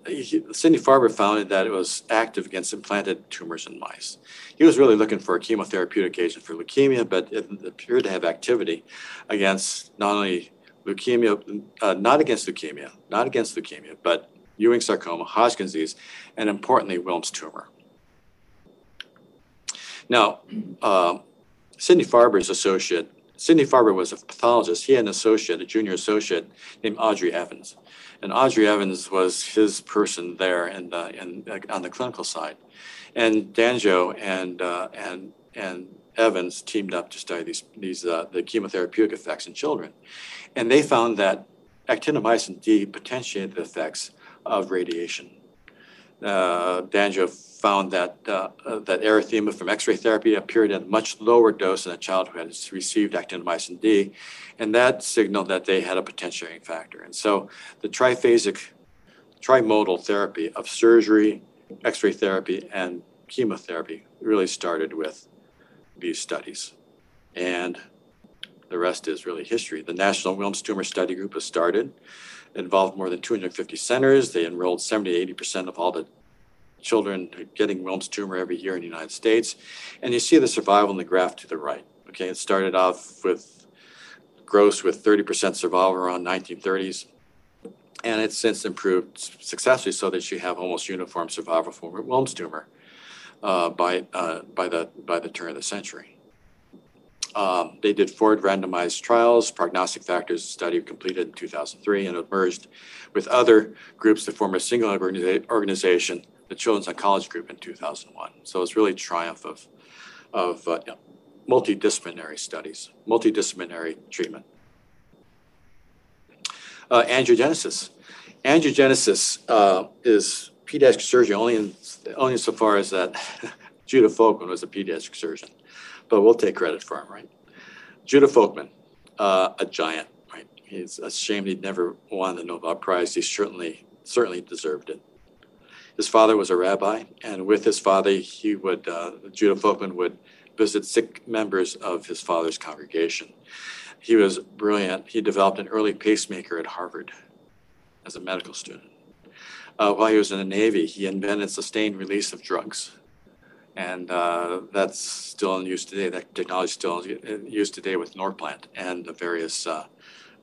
Sidney Farber found that it was active against implanted tumors in mice. He was really looking for a chemotherapeutic agent for leukemia, but it appeared to have activity against not only leukemia, uh, not against leukemia, not against leukemia, but Ewing sarcoma, Hodgkin's disease, and importantly, Wilms tumor. Now, uh, Sidney Farber's associate, Sidney Farber was a pathologist. He had an associate, a junior associate named Audrey Evans. And Audrey Evans was his person there in the, in, on the clinical side. And D'Angio and, uh, and, and Evans teamed up to study these, these uh, the chemotherapeutic effects in children. And they found that actinomycin D potentiated the effects of radiation. Uh, D'Angio found that uh, that erythema from X-ray therapy appeared at a much lower dose in a child who had received actinomycin D, and that signaled that they had a potentiating factor. And so the triphasic, trimodal therapy of surgery, X-ray therapy, and chemotherapy really started with these studies. And the rest is really history. The National Wilms Tumor Study Group was started, involved more than 250 centers. They enrolled 70 to 80% of all the children getting Wilms tumor every year in the United States. And you see the survival in the graph to the right. Okay, it started off with Gross with 30% survival around 1930s. And it's since improved successfully so that you have almost uniform survival for Wilms tumor uh, by, uh, by, the, by the turn of the century. Um, they did four randomized trials, prognostic factors study completed in 2003, and it merged with other groups to form a single organiza- organization, the Children's Oncology Group, in 2001. So it's really a triumph of, of uh, multidisciplinary studies, multidisciplinary treatment. Uh, angiogenesis. Angiogenesis uh, is pediatric surgery only in, only insofar as that Judah Folkman was a pediatric surgeon, but we'll take credit for him, right? Judah Folkman, uh, a giant, right? He's ashamed he'd never won the Nobel Prize. He certainly certainly deserved it. His father was a rabbi, and with his father, he would uh, Judah Folkman would visit sick members of his father's congregation. He was brilliant. He developed an early pacemaker at Harvard as a medical student. Uh, while he was in the Navy, he invented sustained release of drugs. And uh, that's still in use today. That technology is still in use today with Norplant and the various uh,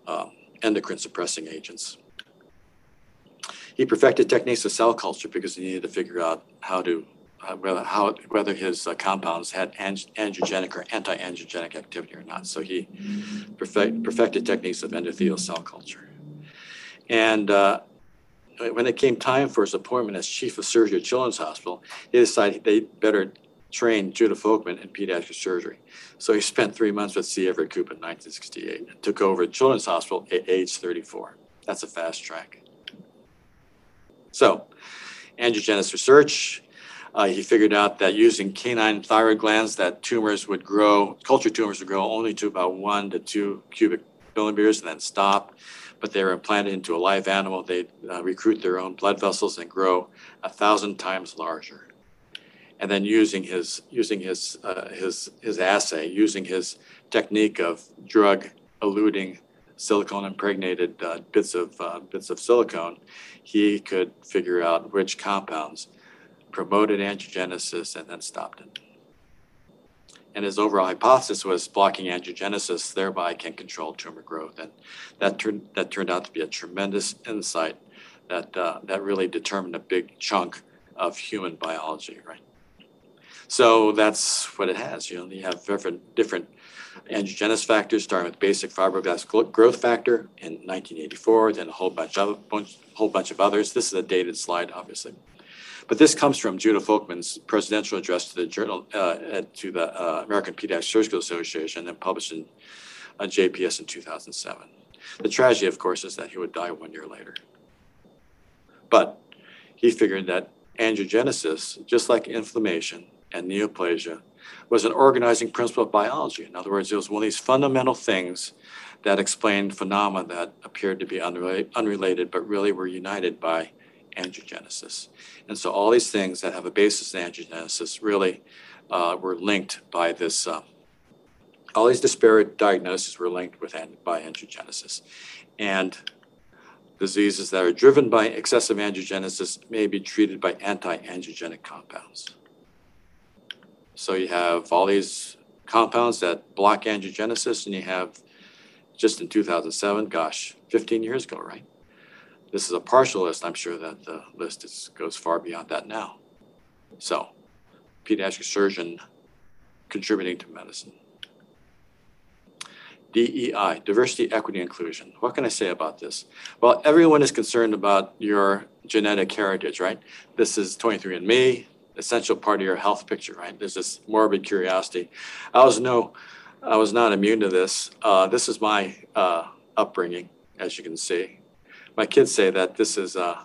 um, endocrine suppressing agents. He perfected techniques of cell culture because he needed to figure out how to uh, whether how whether his uh, compounds had ang- angiogenic or anti-angiogenic activity or not. So he perfect, perfected techniques of endothelial cell culture. And uh, when it came time for his appointment as chief of surgery at Children's Hospital, he decided they better train Judah Folkman in pediatric surgery. So he spent three months with C. Everett Koop in 1968 and took over Children's Hospital at age 34. That's a fast track. So, angiogenesis research, uh, he figured out that using canine thyroid glands, that tumors would grow, culture tumors would grow only to about one to two cubic millimeters and then stop. But they were implanted into a live animal. They uh, recruit their own blood vessels and grow a thousand times larger. And then using his using his uh, his his assay, using his technique of drug eluting silicone impregnated uh, bits of uh, bits of silicone, he could figure out which compounds promoted angiogenesis and then stopped it. And his overall hypothesis was blocking angiogenesis thereby can control tumor growth. And that turned, that turned out to be a tremendous insight that, uh, that really determined a big chunk of human biology, right? So that's what it has. You know, you have different, different angiogenesis factors, starting with basic fibroblast growth factor in 1984, then a whole bunch of bunch, whole bunch of others. This is a dated slide, obviously. But this comes from Judah Folkman's presidential address to the journal uh, to the uh, American Pediatric Surgical Association and published in uh, JPS in 2007. The tragedy, of course, is that he would die one year later. But he figured that angiogenesis, just like inflammation and neoplasia, was an organizing principle of biology. In other words, it was one of these fundamental things that explained phenomena that appeared to be unrelated, but really were united by angiogenesis. And so all these things that have a basis in angiogenesis really uh, were linked by this. Uh, all these disparate diagnoses were linked with by angiogenesis, and diseases that are driven by excessive angiogenesis may be treated by anti-angiogenic compounds. So you have all these compounds that block angiogenesis, and you have just in 2007, gosh, 15 years ago, right? This is a partial list. I'm sure that the list is, goes far beyond that now. So, pediatric surgeon contributing to medicine. DEI, diversity, equity, inclusion. What can I say about this? Well, everyone is concerned about your genetic heritage, right? This is 23andMe, essential part of your health picture, right? There's this morbid curiosity. I was no, I was not immune to this. Uh, this is my uh, upbringing, as you can see my kids say that this is a,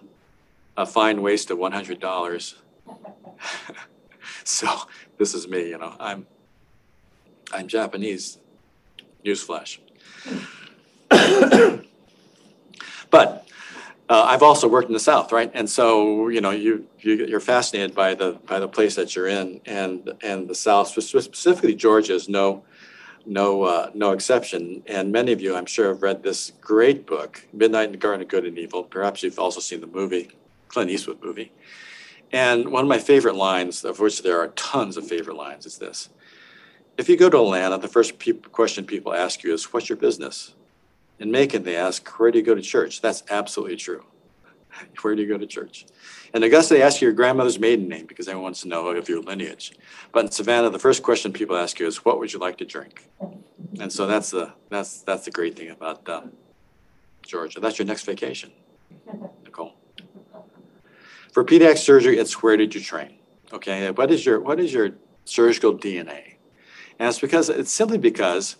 a fine waste of one hundred dollars. so this is me, you know. I'm I'm Japanese. Newsflash. but uh, I've also worked in the South, right? And so you know you, you you're fascinated by the by the place that you're in, and and the South specifically Georgia is no no, uh, no exception. And many of you, I'm sure, have read this great book, Midnight in the Garden of Good and Evil. Perhaps you've also seen the movie, Clint Eastwood movie. And one of my favorite lines, of which there are tons of favorite lines, is this. If you go to Atlanta, the first peop question people ask you is, What's your business? In Macon, they ask, Where do you go to church? That's absolutely true. Where do you go to church? In Augusta, they ask you your grandmother's maiden name because everyone wants to know of your lineage. But in Savannah, the first question people ask you is, "What would you like to drink?" And so that's the that's that's the great thing about um, Georgia. That's your next vacation, Nicole. For pediatric surgery, it's where did you train? Okay, what is your what is your surgical DNA? And it's because it's simply because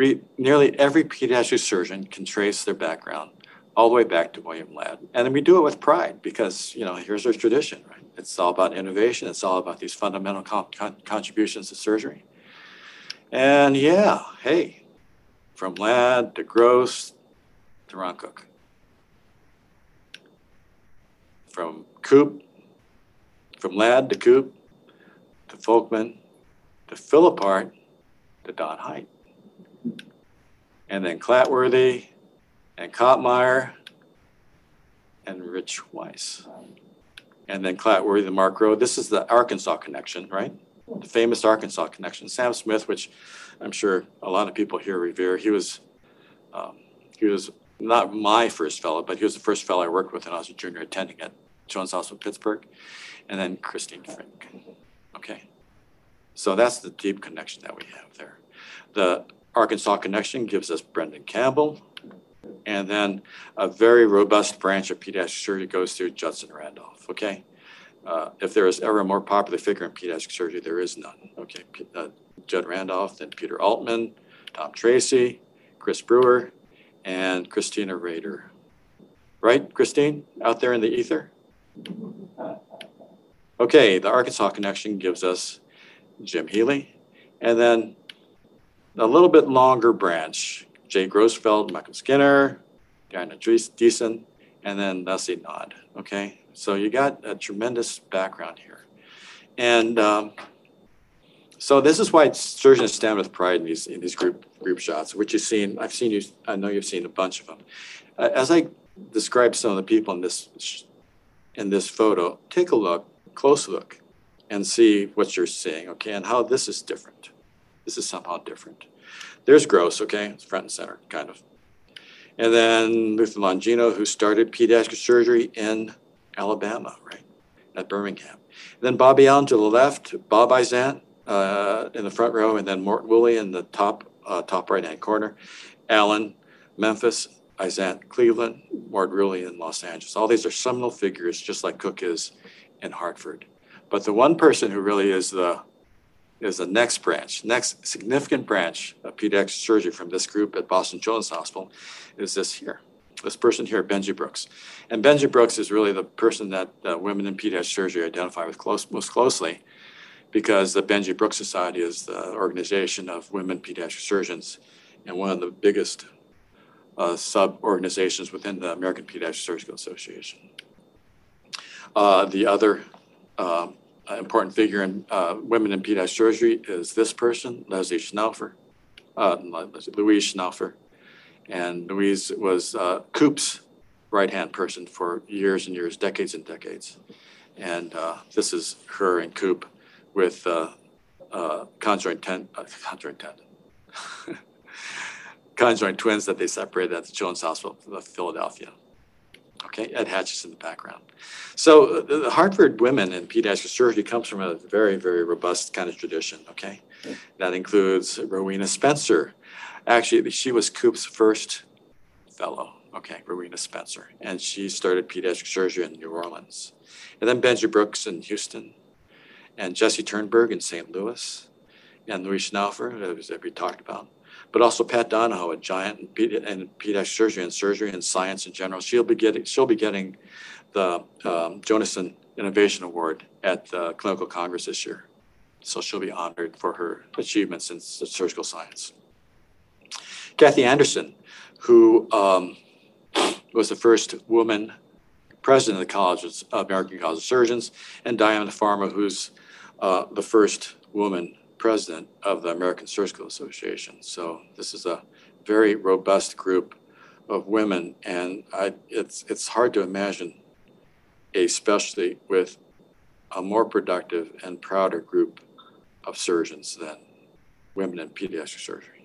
we, nearly every pediatric surgeon can trace their background all the way back to William Ladd. And we do it with pride because, you know, here's our tradition, right? It's all about innovation. It's all about these fundamental con- con- contributions to surgery. And yeah, hey, from Ladd to Gross to Ron Cook. From Koop, from Ladd to Koop to Folkman to Philippart to Don Hight. And then Clatworthy and Kottmeier and Rich Weiss. And then Clatworthy, the Marc Rowe. This is the Arkansas connection, right? The famous Arkansas connection. Sam Smith, which I'm sure a lot of people here revere. He was, um, he was not my first fellow, but he was the first fellow I worked with when I was a junior attending at Jones Hospital Pittsburgh. And then Christine Finck. Okay. So that's the deep connection that we have there. The Arkansas connection gives us Brendan Campbell, and then a very robust branch of pediatric surgery goes through Judson Randolph. Okay. Uh, if there is ever a more popular figure in pediatric surgery, there is none. Okay. Uh, Judd Randolph, then Peter Altman, Tom Tracy, Chris Brewer, and Christina Rader. Right, Christine, out there in the ether? Okay, the Arkansas connection gives us Jim Healy, and then a little bit longer branch Jay Grosfeld, Michael Skinner, Diana Deason, and then Leslie Knod. Okay, so you got a tremendous background here. And um, so this is why surgeons stand with pride in these in these group group shots, which you've seen. I've seen you. I know you've seen a bunch of them. Uh, as I describe some of the people in this in this photo, take a look, close look, and see what you're seeing. Okay, and how this is different. This is somehow different. There's Gross, okay, it's front and center, kind of. And then Luther Longino, who started pediatric surgery in Alabama, right, at Birmingham. And then Bobby Allen to the left, Bob Izant uh, in the front row, and then Mort Woolley in the top uh, top right hand corner. Allen, Memphis, Izant, Cleveland, Mort Woolley in Los Angeles. All these are seminal figures, just like Cook is in Hartford. But the one person who really is the is the next branch, next significant branch of pediatric surgery from this group at Boston Children's Hospital is this here, this person here, Benjy Brooks. And Benjy Brooks is really the person that uh, women in pediatric surgery identify with close, most closely because the Benjy Brooks Society is the organization of women pediatric surgeons and one of the biggest uh, sub-organizations within the American Pediatric Surgical Association. Uh, the other um, important figure in uh, women in pediatric surgery is this person, Leslie Schnaufer, uh, Louise Schnaufer. And Louise was uh, Koop's right hand person for years and years, decades and decades. And uh, this is her and Koop with uh, uh, conjoint, ten- uh, conjoint twins that they separated at the Children's Hospital of Philadelphia. Okay, Ed Hatch is in the background. So uh, the Hartford women in pediatric surgery comes from a very, very robust kind of tradition. Okay, that includes Rowena Spencer. Actually, she was Koop's first fellow. Okay, Rowena Spencer, and she started pediatric surgery in New Orleans, and then Benjy Brooks in Houston, and Jessie Ternberg in St. Louis, and Louise Schnaufer, that we talked about but also Pat Donahoe, a giant in, pedi- in pediatric surgery and surgery and science in general. She'll be getting she'll be getting the um, Jacobson Innovation Award at the Clinical Congress this year. So she'll be honored for her achievements in surgical science. Kathy Anderson, who um, was the first woman president of the College of American College of Surgeons, and Diana Farmer, who's uh, the first woman president of the American Surgical Association. So this is a very robust group of women, and I, it's, it's hard to imagine a specialty with a more productive and prouder group of surgeons than women in pediatric surgery.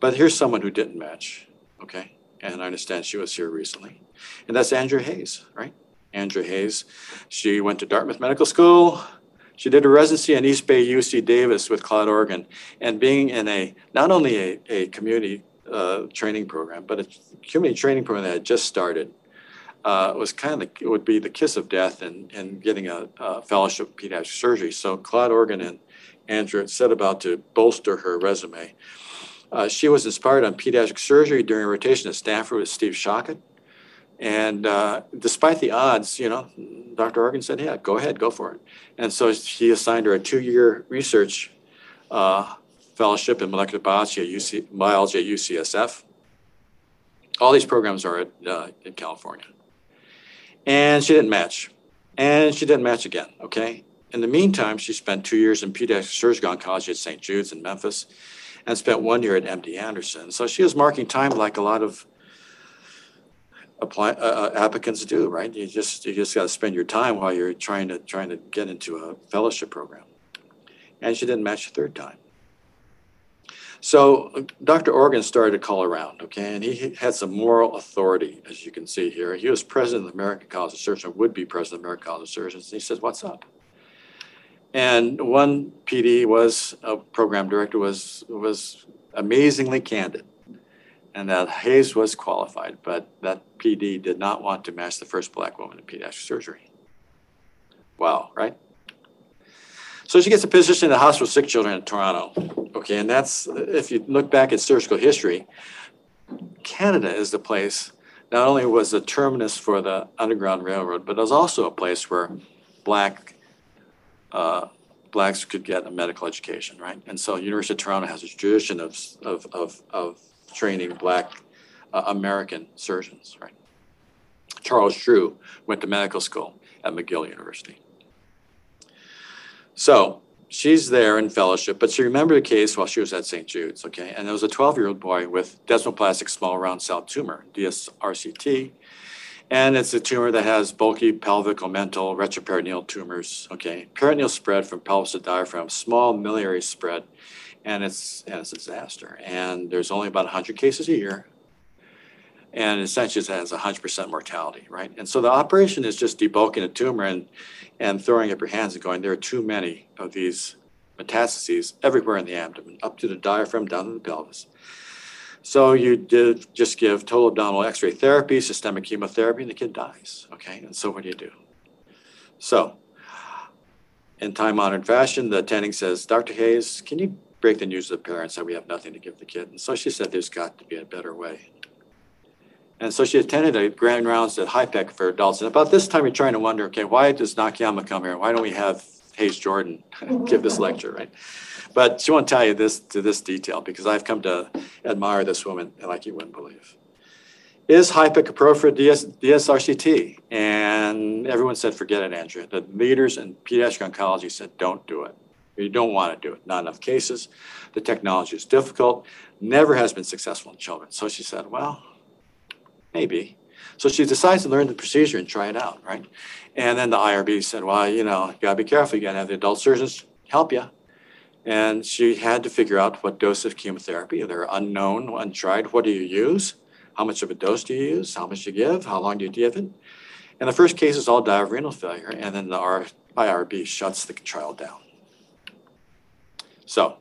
But here's someone who didn't match, okay? And I understand she was here recently. And that's Andrea Hayes, right? Andrea Hayes. She went to Dartmouth Medical School. She did a residency in East Bay UC Davis with Claude Organ. And being in a, not only a, a community uh, training program, but a community training program that had just started, uh, was kind of, the, it would be the kiss of death in, in getting a, a fellowship in pediatric surgery. So Claude Organ and Andrea set about to bolster her resume. Uh, she was inspired on pediatric surgery during a rotation at Stanford with Steve Shochat. And uh, despite the odds, you know, Dr. Organ said, yeah, go ahead, go for it. And so he assigned her a two-year research uh, fellowship in molecular biology at, UC, biology at UCSF. All these programs are at, uh, in California. And she didn't match. And she didn't match again, okay? In the meantime, she spent two years in pediatric surgical oncology at St. Jude's in Memphis and spent one year at MD Anderson. So she was marking time like a lot of apply, uh, applicants do, right? You just you just got to spend your time while you're trying to trying to get into a fellowship program. And she didn't match the third time. So Dr. Organ started to call around, okay, and he had some moral authority, as you can see here. He was president of the American College of Surgeons, would be president of the American College of Surgeons, and he says, "What's up?" And one PD was a program director was was amazingly candid, and that Hayes was qualified, but that PD did not want to match the first black woman in pediatric surgery. Wow, right? So she gets a position in the hospital sick children in Toronto. Okay, and that's if you look back at surgical history, Canada is the place. Not only was the terminus for the Underground Railroad, but it was also a place where black uh, blacks could get a medical education, right? And so University of Toronto has a tradition of of of, of training black uh, American surgeons, right? Charles Drew went to medical school at McGill University. So she's there in fellowship, but she remembered a case while she was at St. Jude's, okay? And there was a 12 year old boy with desmoplastic small round cell tumor, DSRCT. And it's a tumor that has bulky pelvic, omental, retroperitoneal tumors, okay? Peritoneal spread from pelvis to diaphragm, small miliary spread, and it's, and it's a disaster. And there's only about 100 cases a year. And essentially it has 100% mortality, right? And so the operation is just debulking a tumor and, and throwing up your hands and going, there are too many of these metastases everywhere in the abdomen, up to the diaphragm, down to the pelvis. So you did just give total abdominal X-ray therapy, systemic chemotherapy, and the kid dies. Okay, and so what do you do? So, in time-honored fashion, the attending says, "Dr. Hayes, can you break the news to the parents that we have nothing to give the kid?" And so she said, "There's got to be a better way." And so she attended a grand rounds at HIPEC for adults. And about this time, you're trying to wonder, okay, why does Nakayama come here? Why don't we have Hayes Jordan give this lecture, right? But she won't tell you this to this detail because I've come to admire this woman and like you wouldn't believe. Is HIPEC appropriate DS, DSRCT? And everyone said, forget it, Andrea. The leaders in pediatric oncology said, don't do it. You don't want to do it. Not enough cases. The technology is difficult. Never has been successful in children. So she said, well, maybe. So she decides to learn the procedure and try it out, right? And then the IRB said, well, you know, you gotta be careful. You gotta have the adult surgeons help you. And she had to figure out what dose of chemotherapy, they're unknown, untried. What do you use? How much of a dose do you use? How much do you give? How long do you give it? And the first case is all die of renal failure, and then the IRB shuts the trial down. So,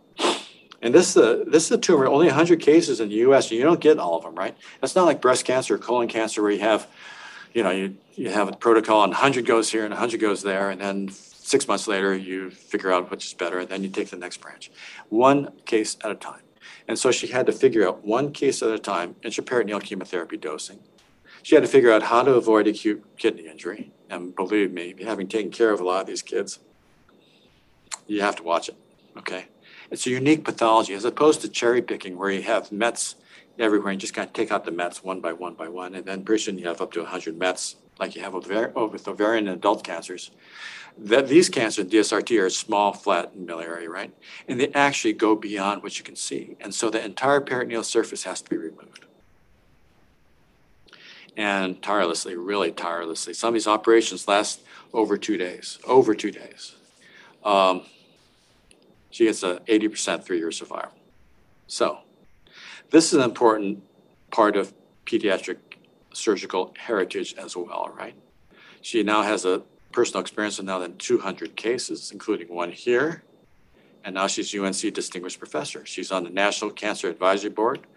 and this is a, this is a tumor, only 100 cases in the US, and you don't get all of them, right? It's not like breast cancer or colon cancer where you have, you know, you, you have a protocol and 100 goes here and 100 goes there, and then six months later you figure out which is better, and then you take the next branch. One case at a time. And so she had to figure out one case at a time intraperitoneal chemotherapy dosing. She had to figure out how to avoid acute kidney injury. And believe me, having taken care of a lot of these kids, you have to watch it, okay? It's a unique pathology as opposed to cherry picking where you have Mets everywhere and just kind of take out the mets one by one by one. And then pretty soon you have up to 100 mets, like you have oh, with ovarian and adult cancers. That these cancers, DSRT, are small, flat in miliary, right? And they actually go beyond what you can see. And so the entire peritoneal surface has to be removed. And tirelessly, really tirelessly. Some of these operations last over two days, over two days. Um, she gets a 80% three-year survival. So this is an important part of pediatric surgical heritage as well, right? She now has a personal experience of now than 200 cases, including one here. And now she's UNC Distinguished Professor. She's on the National Cancer Advisory Board,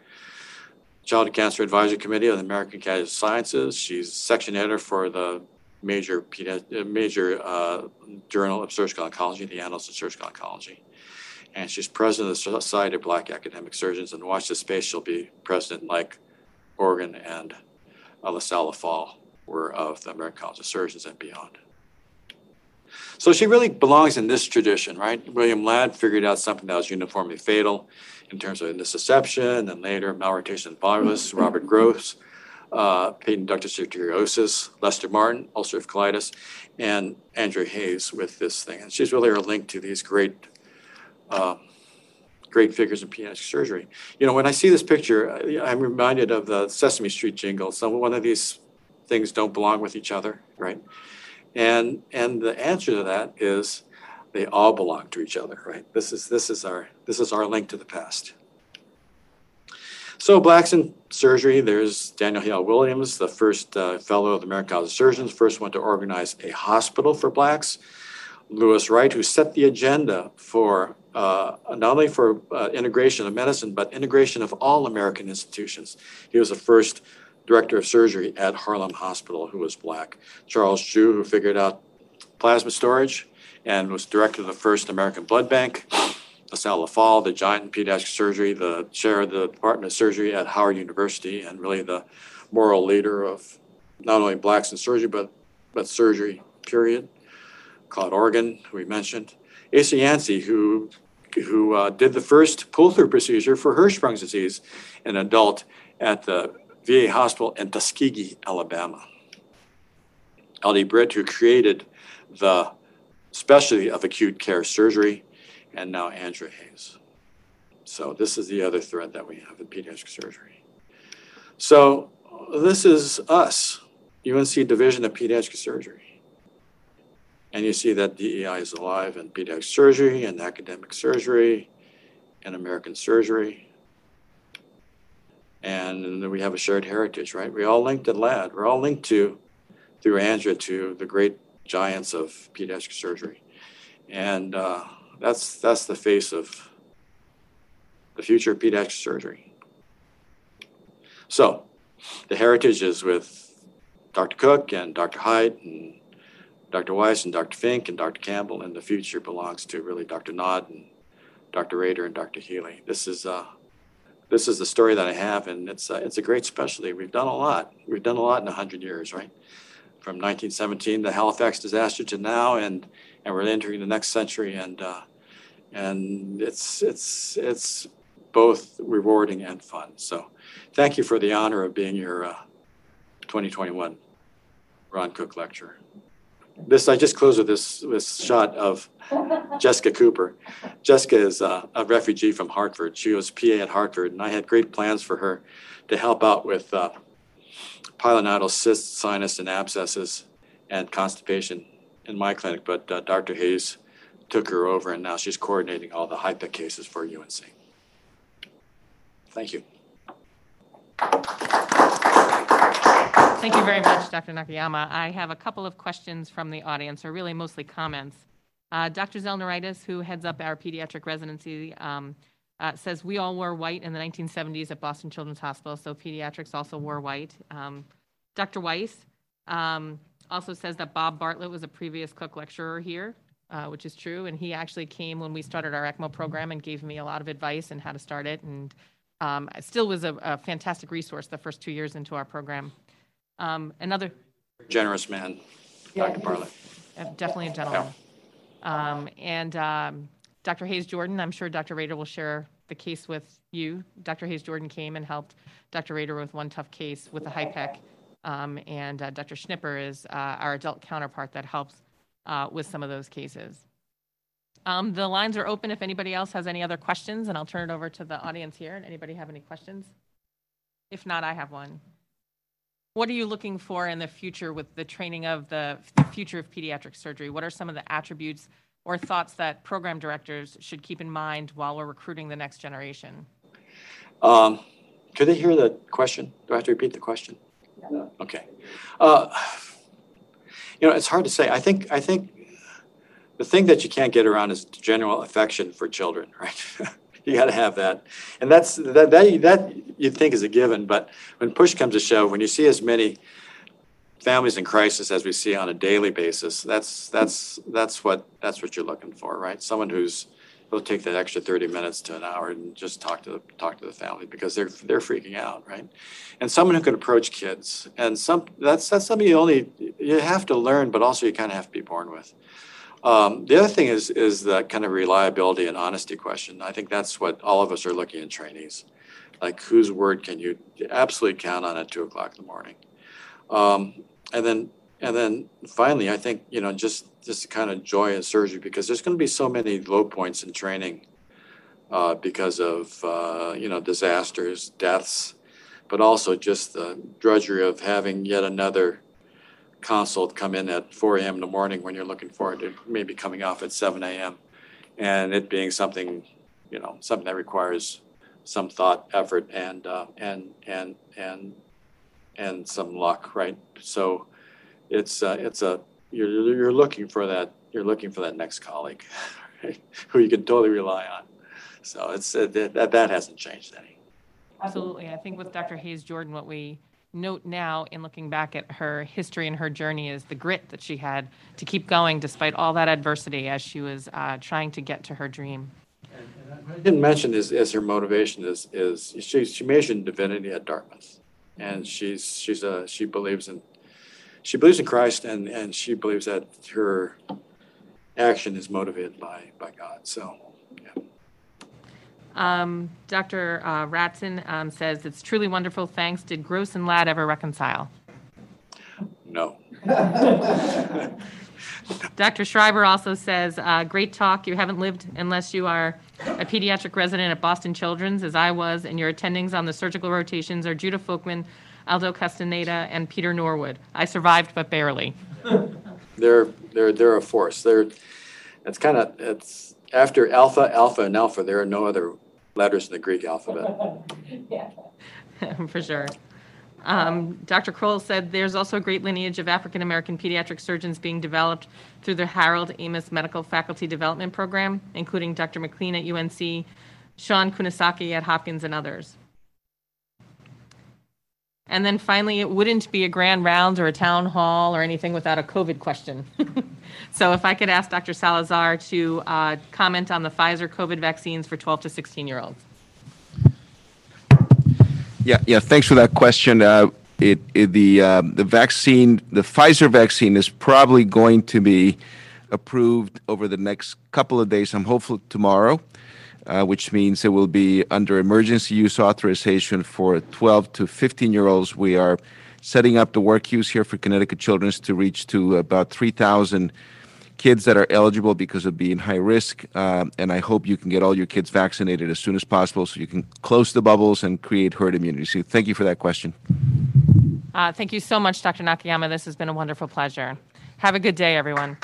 Childhood Cancer Advisory Committee of the American Academy of Sciences. She's section editor for the major uh, major uh, journal of surgical oncology, the Annals of Surgical Oncology. And she's president of the Society of Black Academic Surgeons. And watch this space, she'll be president like Organ and uh, LaSalle Leffall were of the American College of Surgeons and beyond. So she really belongs in this tradition, right? William Ladd figured out something that was uniformly fatal in terms of intussusception and later malrotation volvulus. Robert Gross, uh, patent ductus arteriosus, Lester Martin, ulcerative colitis, and Andrea Hayes with this thing. And she's really our link to these great, uh, great figures in pediatric surgery. You know, when I see this picture, I- I'm reminded of the Sesame Street jingle. So one of these things don't belong with each other, right? And and the answer to that is they all belong to each other, right? This is this is our this is our link to the past. So blacks in surgery, there's Daniel Hale Williams, the first uh, fellow of the American College of Surgeons, first one to organize a hospital for blacks. Louis Wright, who set the agenda for uh, not only for uh, integration of medicine, but integration of all American institutions. He was the first director of surgery at Harlem Hospital who was black. Charles Drew, who figured out plasma storage and was director of the first American Blood Bank. LaSalle Leffall, the giant in pediatric surgery, the chair of the Department of Surgery at Howard University, and really the moral leader of not only blacks in surgery, but, but surgery, period. Claude Organ, who we mentioned. Asa Yancey, who, who uh, did the first pull-through procedure for Hirschsprung's disease in an adult at the VA hospital in Tuskegee, Alabama. L.D. Britt, who created the specialty of acute care surgery, and now Andrea Hayes. So this is the other thread that we have in pediatric surgery. So this is us, UNC Division of Pediatric Surgery. And you see that DEI is alive in pediatric surgery and academic surgery and American surgery. And we have a shared heritage, right? We all linked at Ladd. We're all linked to, through Andrea, to the great giants of pediatric surgery. And uh, that's, that's the face of the future of pediatric surgery. So the heritage is with Dr. Cook and Dr. Hight and Dr. Weiss and Dr. Finck and Dr. Campbell, and the future belongs to really Dr. Knod and Dr. Rader and Dr. Healy. This is uh, this is the story that I have, and it's uh, it's a great specialty. We've done a lot. We've done a lot in hundred years, right? From 1917, the Halifax disaster to now, and and we're entering the next century, and uh, and it's it's it's both rewarding and fun. So, thank you for the honor of being your uh, 2021 Ron Cook lecturer. This I just close with this this shot of Jessica Cooper. Jessica is a, a refugee from Hartford. She was PA at Hartford, and I had great plans for her to help out with uh, pilonidal cysts, sinus, and abscesses and constipation in my clinic. But uh, Dr. Hayes took her over, and now she's coordinating all the HIPEC cases for UNC. Thank you. Thank you very much, Dr. Nakayama. I have a couple of questions from the audience, or really mostly comments. Uh, Dr. Zelneritis, who heads up our pediatric residency, um, uh, says we all wore white in the 1970s at Boston Children's Hospital, so pediatrics also wore white. Um, Dr. Weiss um, also says that Bob Bartlett was a previous Cook lecturer here, uh, which is true, and he actually came when we started our ECMO program and gave me a lot of advice on how to start it, and um, it still was a, a fantastic resource the first two years into our program. Um, another, Generous man, Dr. Bartlett. uh, definitely a gentleman. Um, and um, Dr. Hayes Jordan, I'm sure Dr. Rader will share the case with you. Dr. Hayes Jordan came and helped Dr. Rader with one tough case with the HIPEC. Um, and uh, Dr. Schnipper is uh, our adult counterpart that helps uh, with some of those cases. Um, the lines are open if anybody else has any other questions, and I'll turn it over to the audience here. And Anybody have any questions? If not, I have one. What are you looking for in the future with the training of the, the future of pediatric surgery? What are some of the attributes or thoughts that program directors should keep in mind while we're recruiting the next generation? Um, Could they hear the question? Do I have to repeat the question? Okay. Uh, You know, it's hard to say. I think, I think the thing that you can't get around is general affection for children, right? You got to have that. And that's, that, that, that you'd think is a given, but when push comes to shove, when you see as many families in crisis as we see on a daily basis, that's, that's, that's what, that's what you're looking for, right? Someone who's, will take that extra 30 minutes to an hour and just talk to, the talk to the family because they're, they're freaking out, right? And someone who can approach kids. And some, that's, that's something you only, you have to learn, but also you kind of have to be born with. Um, the other thing is, is the kind of reliability and honesty question. I think that's what all of us are looking in trainees. Like whose word can you absolutely count on at two o'clock in the morning? Um, and then, and then finally, I think, you know, just, just kind of joy in surgery because there's going to be so many low points in training uh, because of, uh, you know, disasters, deaths, but also just the drudgery of having yet another consult come in at 4 a.m. in the morning when you're looking forward to maybe coming off at 7 a.m. and it being something, you know, something that requires some thought, effort, and uh, and and and and some luck, right? So it's uh, it's a you're you're looking for that you're looking for that next colleague, right? who you can totally rely on. So it's uh, that that hasn't changed any. Absolutely. I think with Dr. Hayes Jordan, what we note now in looking back at her history and her journey is the grit that she had to keep going despite all that adversity as she was uh, trying to get to her dream. I didn't mention is, is her motivation is, is she, she majored in divinity at Dartmouth. And she's, she's a, she believes in, she believes in Christ and, and she believes that her action is motivated by, by God. So, yeah. Um, Dr. Uh, Ratson um, says, It's truly wonderful. Thanks. Did Gross and Ladd ever reconcile? No. Dr. Schreiber also says, uh, Great talk. You haven't lived unless you are a pediatric resident at Boston Children's, as I was, and your attendings on the surgical rotations are Judah Folkman, Aldo Castaneda, and Peter Norwood. I survived, but barely. They're, they're, they're a force. They're, it's kind of, it's after alpha, alpha, and alpha, there are no other letters in the Greek alphabet. For sure. Um, Dr. Kroll said there's also a great lineage of African American pediatric surgeons being developed through the Harold Amos Medical Faculty Development Program, including Dr. McLean at UNC, Shaun Kunisaki at Hopkins, and others. And then finally, it wouldn't be a grand rounds or a town hall or anything without a COVID question. so if I could ask Dr. Salazar to uh, comment on the Pfizer COVID vaccines for 12 to 16 year olds. Yeah, yeah. Thanks for that question. Uh, it, it the uh, the vaccine, the Pfizer vaccine, is probably going to be approved over the next couple of days. I'm hopeful tomorrow, which means it will be under emergency use authorization for 12 to 15 year olds. We are setting up the work use here for Connecticut Children's to reach to about 3,000 kids that are eligible because of being high risk. Um, and I hope you can get all your kids vaccinated as soon as possible so you can close the bubbles and create herd immunity. So thank you for that question. Uh, thank you so much, Dr. Nakayama. This has been a wonderful pleasure. Have a good day, everyone.